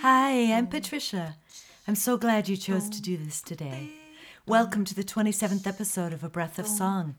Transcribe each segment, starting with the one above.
Hi, I'm Patricia. I'm so glad you chose to do this today. Welcome to the 27th episode of A Breath of Song.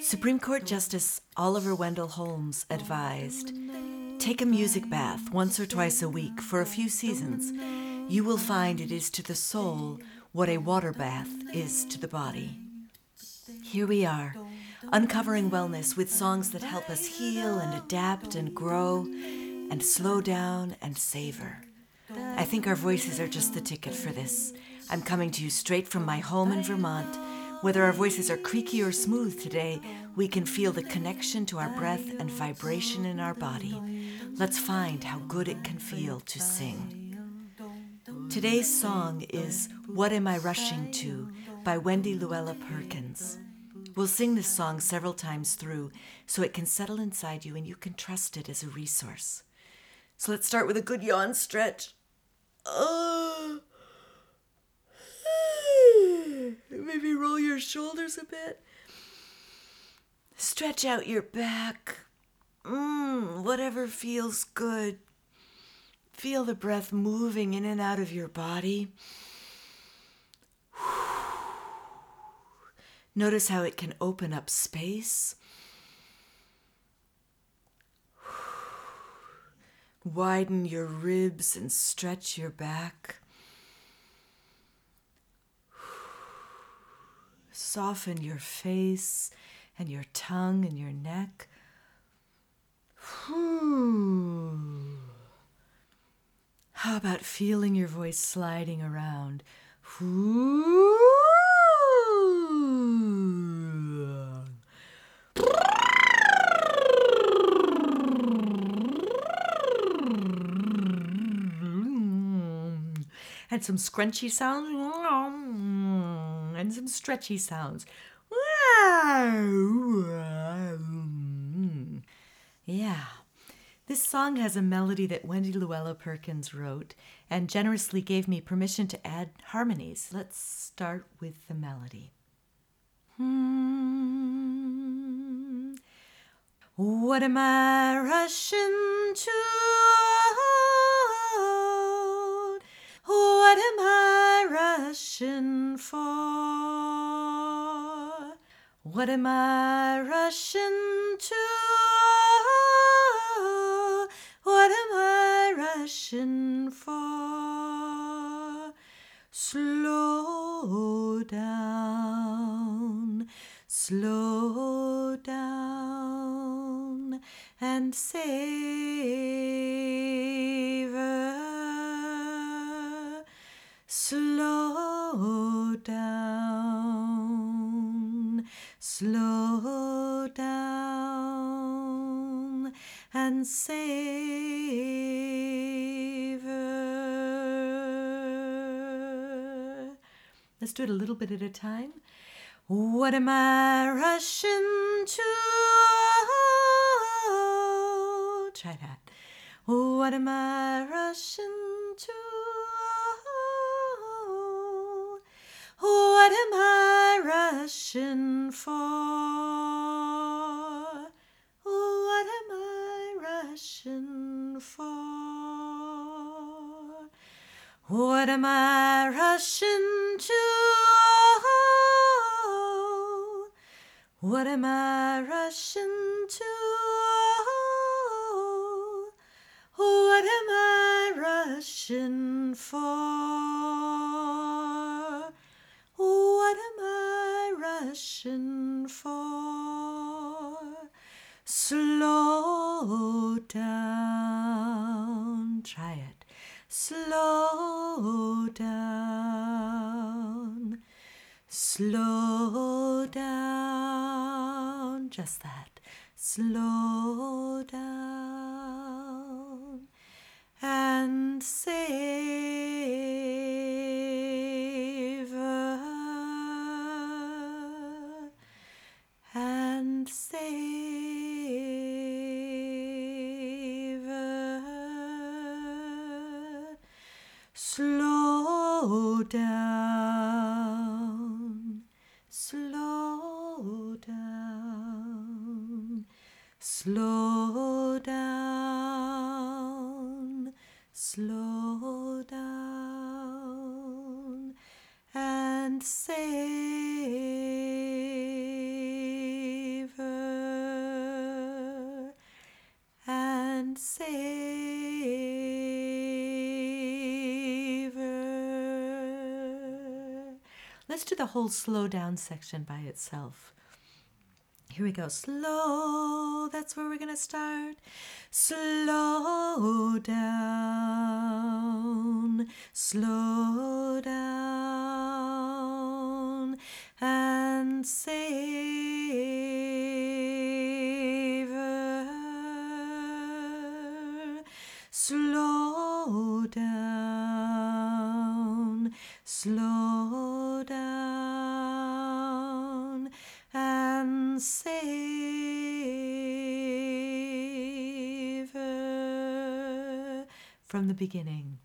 Supreme Court Justice Oliver Wendell Holmes advised Take a music bath once or twice a week for a few seasons. You will find it is to the soul what a water bath is to the body. Here we are, uncovering wellness with songs that help us heal and adapt and grow and slow down and savor. I think our voices are just the ticket for this. I'm coming to you straight from my home in Vermont. Whether our voices are creaky or smooth today, we can feel the connection to our breath and vibration in our body. Let's find how good it can feel to sing. Today's song is What Am I Rushing To by Wendy Luella Perkins. We'll sing this song several times through so it can settle inside you and you can trust it as a resource. So let's start with a good yawn stretch. Uh, maybe roll your shoulders a bit. Stretch out your back. Mmm, whatever feels good. Feel the breath moving in and out of your body. Notice how it can open up space. Widen your ribs and stretch your back. Soften your face and your tongue and your neck. How about feeling your voice sliding around? And some scrunchy sounds and some stretchy sounds. Yeah. This song has a melody that Wendy Luella Perkins wrote and generously gave me permission to add harmonies. Let's start with the melody. Hmm. What am I rushing to? What am I rushing for? What am I rushing Slow down, slow down, and savor. Slow down, slow down, and savor. Let's do it a little bit at a time. What am I rushing to? Try that. What am I rushing to? What am I rushing for? What am I rushing for? What am I rushing to? What am I rushing to? What am I rushing for? What am I rushing for? Slow down. Try it. Slow down. Slow. Just that. Slow down. And savor. And savor. Slow slow down, Let's do the whole slow down section by itself. Here we go. Slow, that's where we're going to start. Slow down, slow down, and savor. Slow down, slow and savor from the beginning.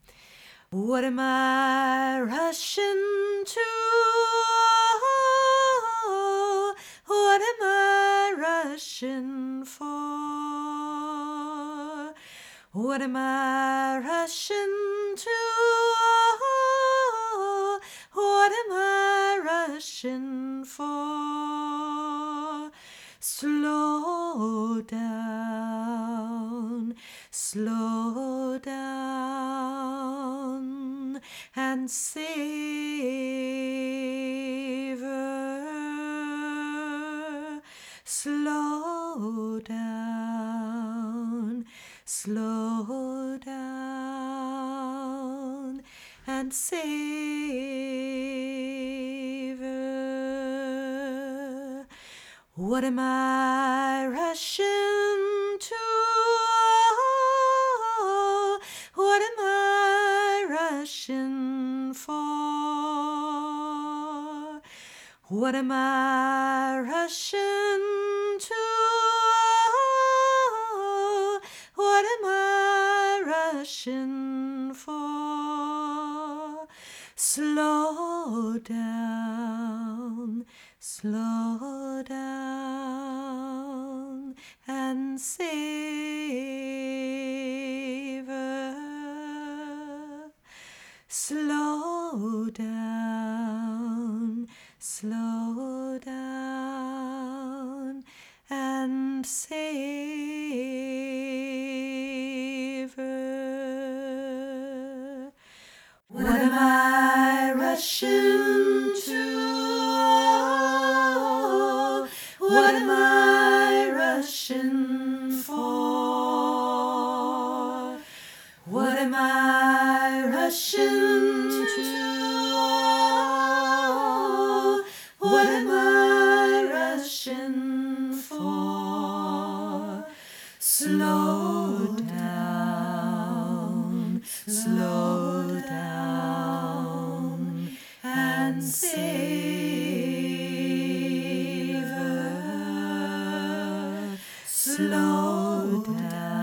What am I rushing to? What am I rushing for? What am I rushing to? What am I rushing for? Slow down, slow down, and savor. Slow down, slow down, and savor. What am I rushing to? What am I rushing for? What am I rushing to? What am I rushing for? Slow down, Slow down, slow Rushing to? What am I rushing for? Slow down, slow down, and savor. Slow down,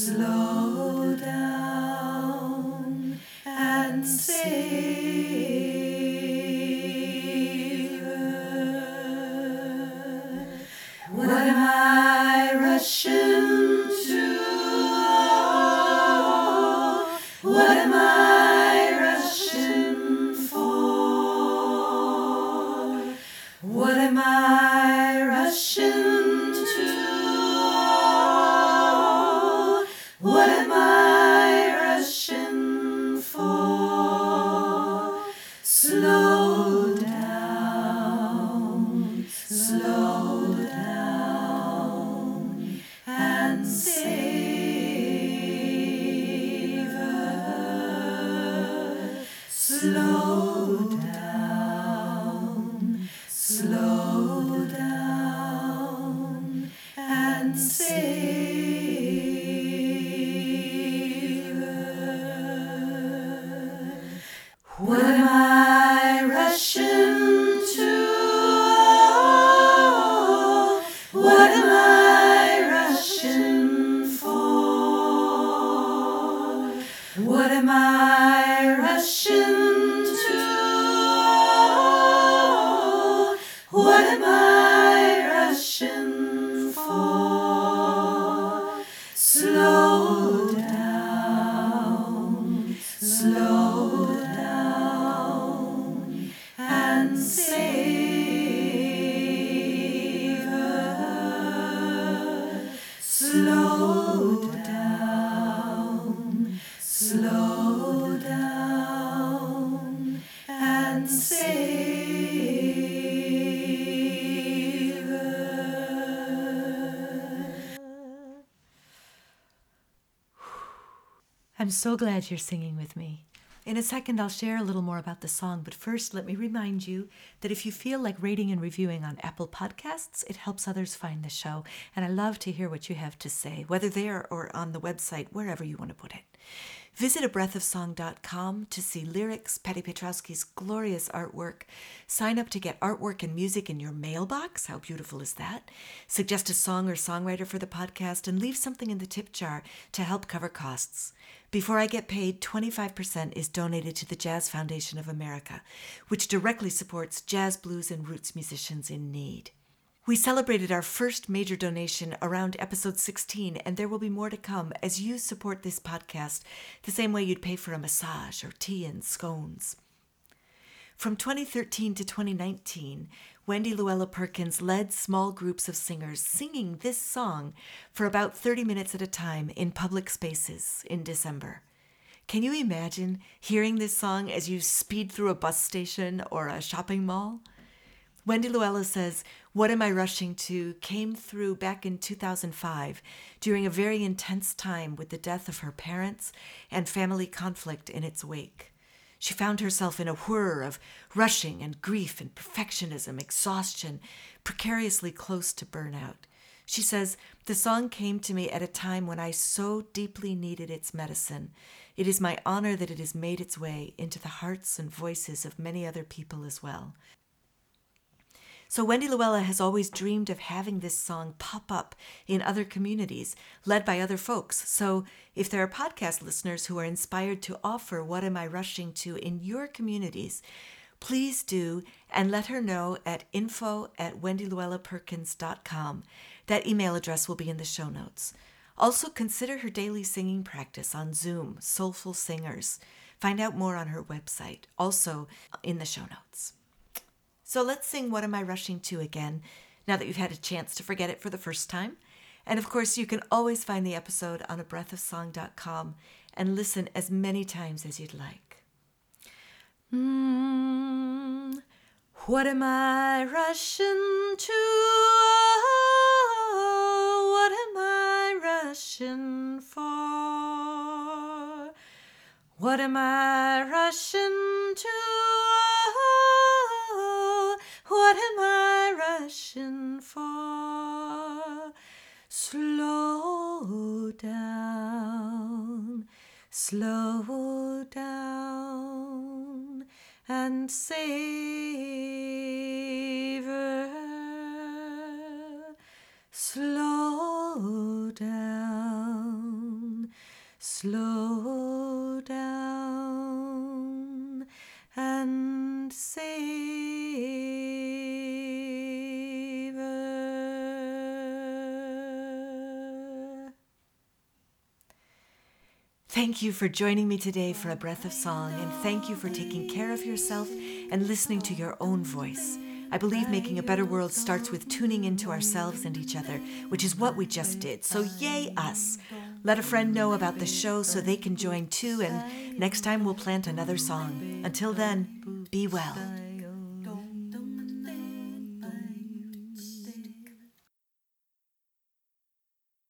slow I'm so glad you're singing with me. In a second, I'll share a little more about the song, but first, let me remind you that if you feel like rating and reviewing on Apple Podcasts, it helps others find the show. And I love to hear what you have to say, whether there or on the website, wherever you want to put it. Visit abreathofsong.com to see lyrics, Patty Petrowski's glorious artwork. Sign up to get artwork and music in your mailbox. How beautiful is that? Suggest a song or songwriter for the podcast and leave something in the tip jar to help cover costs. Before I get paid, 25% is donated to the Jazz Foundation of America, which directly supports jazz, blues, and roots musicians in need. We celebrated our first major donation around episode 16, and there will be more to come as you support this podcast the same way you'd pay for a massage or tea and scones. From 2013 to 2019, Wendy Luella Perkins led small groups of singers singing this song for about 30 minutes at a time in public spaces in December. Can you imagine hearing this song as you speed through a bus station or a shopping mall? Wendy Luella says, What Am I Rushing To came through back in 2005 during a very intense time with the death of her parents and family conflict in its wake. She found herself in a whir of rushing and grief and perfectionism, exhaustion, precariously close to burnout. She says, The song came to me at a time when I so deeply needed its medicine. It is my honor that it has made its way into the hearts and voices of many other people as well. So Wendy Luella has always dreamed of having this song pop up in other communities, led by other folks. So if there are podcast listeners who are inspired to offer What Am I Rushing To in your communities, please do and let her know at info at wendyluellaperkins.com. That email address will be in the show notes. Also, consider her daily singing practice on Zoom, Soulful Singers. Find out more on her website, also in the show notes. So let's sing What Am I Rushing To again, now that you've had a chance to forget it for the first time. And of course, you can always find the episode on a breathofsong.com and listen as many times as you'd like. Mm, what am I rushing to? What am I rushing for? What am I rushing to? What am I rushing for? Slow down, slow down, and savor. Slow down, slow down, and savor. Thank you for joining me today for a breath of song, and thank you for taking care of yourself and listening to your own voice. I believe making a better world starts with tuning into ourselves and each other, which is what we just did. So, yay, us! Let a friend know about the show so they can join too, and next time we'll plant another song. Until then, be well.